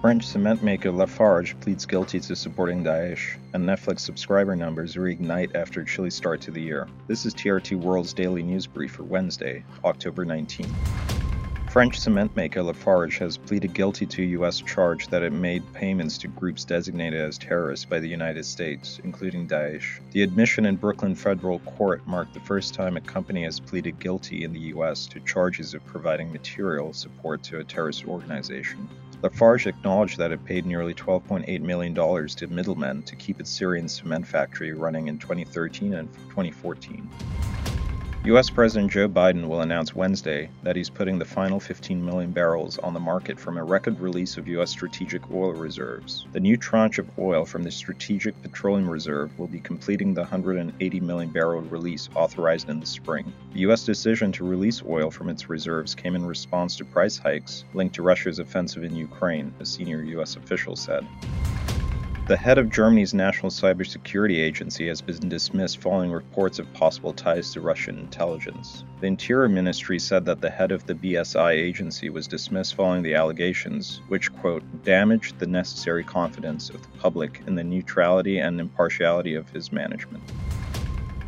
French cement maker Lafarge pleads guilty to supporting Daesh, and Netflix subscriber numbers reignite after chilly start to the year. This is TRT World's daily news brief for Wednesday, October 19. French cement maker Lafarge has pleaded guilty to a U.S. charge that it made payments to groups designated as terrorists by the United States, including Daesh. The admission in Brooklyn federal court marked the first time a company has pleaded guilty in the U.S. to charges of providing material support to a terrorist organization. Lafarge acknowledged that it paid nearly $12.8 million to middlemen to keep its Syrian cement factory running in 2013 and 2014. US President Joe Biden will announce Wednesday that he's putting the final 15 million barrels on the market from a record release of US strategic oil reserves. The new tranche of oil from the Strategic Petroleum Reserve will be completing the 180 million barrel release authorized in the spring. The US decision to release oil from its reserves came in response to price hikes linked to Russia's offensive in Ukraine, a senior US official said. The head of Germany's National Cybersecurity Agency has been dismissed following reports of possible ties to Russian intelligence. The Interior Ministry said that the head of the BSI agency was dismissed following the allegations, which, quote, damaged the necessary confidence of the public in the neutrality and impartiality of his management.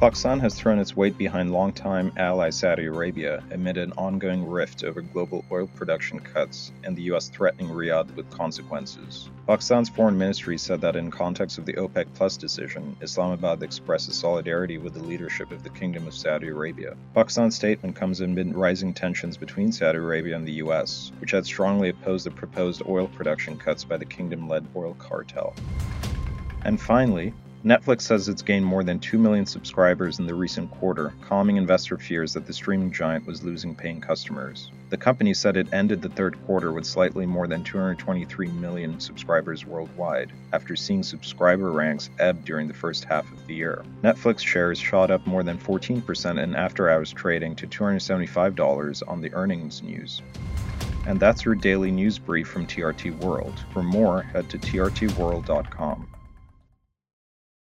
Pakistan has thrown its weight behind longtime ally Saudi Arabia amid an ongoing rift over global oil production cuts and the US threatening Riyadh with consequences. Pakistan's foreign ministry said that in context of the OPEC Plus decision, Islamabad expresses solidarity with the leadership of the Kingdom of Saudi Arabia. Pakistan's statement comes amid rising tensions between Saudi Arabia and the US, which had strongly opposed the proposed oil production cuts by the kingdom-led oil cartel. And finally, Netflix says it's gained more than 2 million subscribers in the recent quarter, calming investor fears that the streaming giant was losing paying customers. The company said it ended the third quarter with slightly more than 223 million subscribers worldwide, after seeing subscriber ranks ebb during the first half of the year. Netflix shares shot up more than 14% in after hours trading to $275 on the earnings news. And that's your daily news brief from TRT World. For more, head to trtworld.com.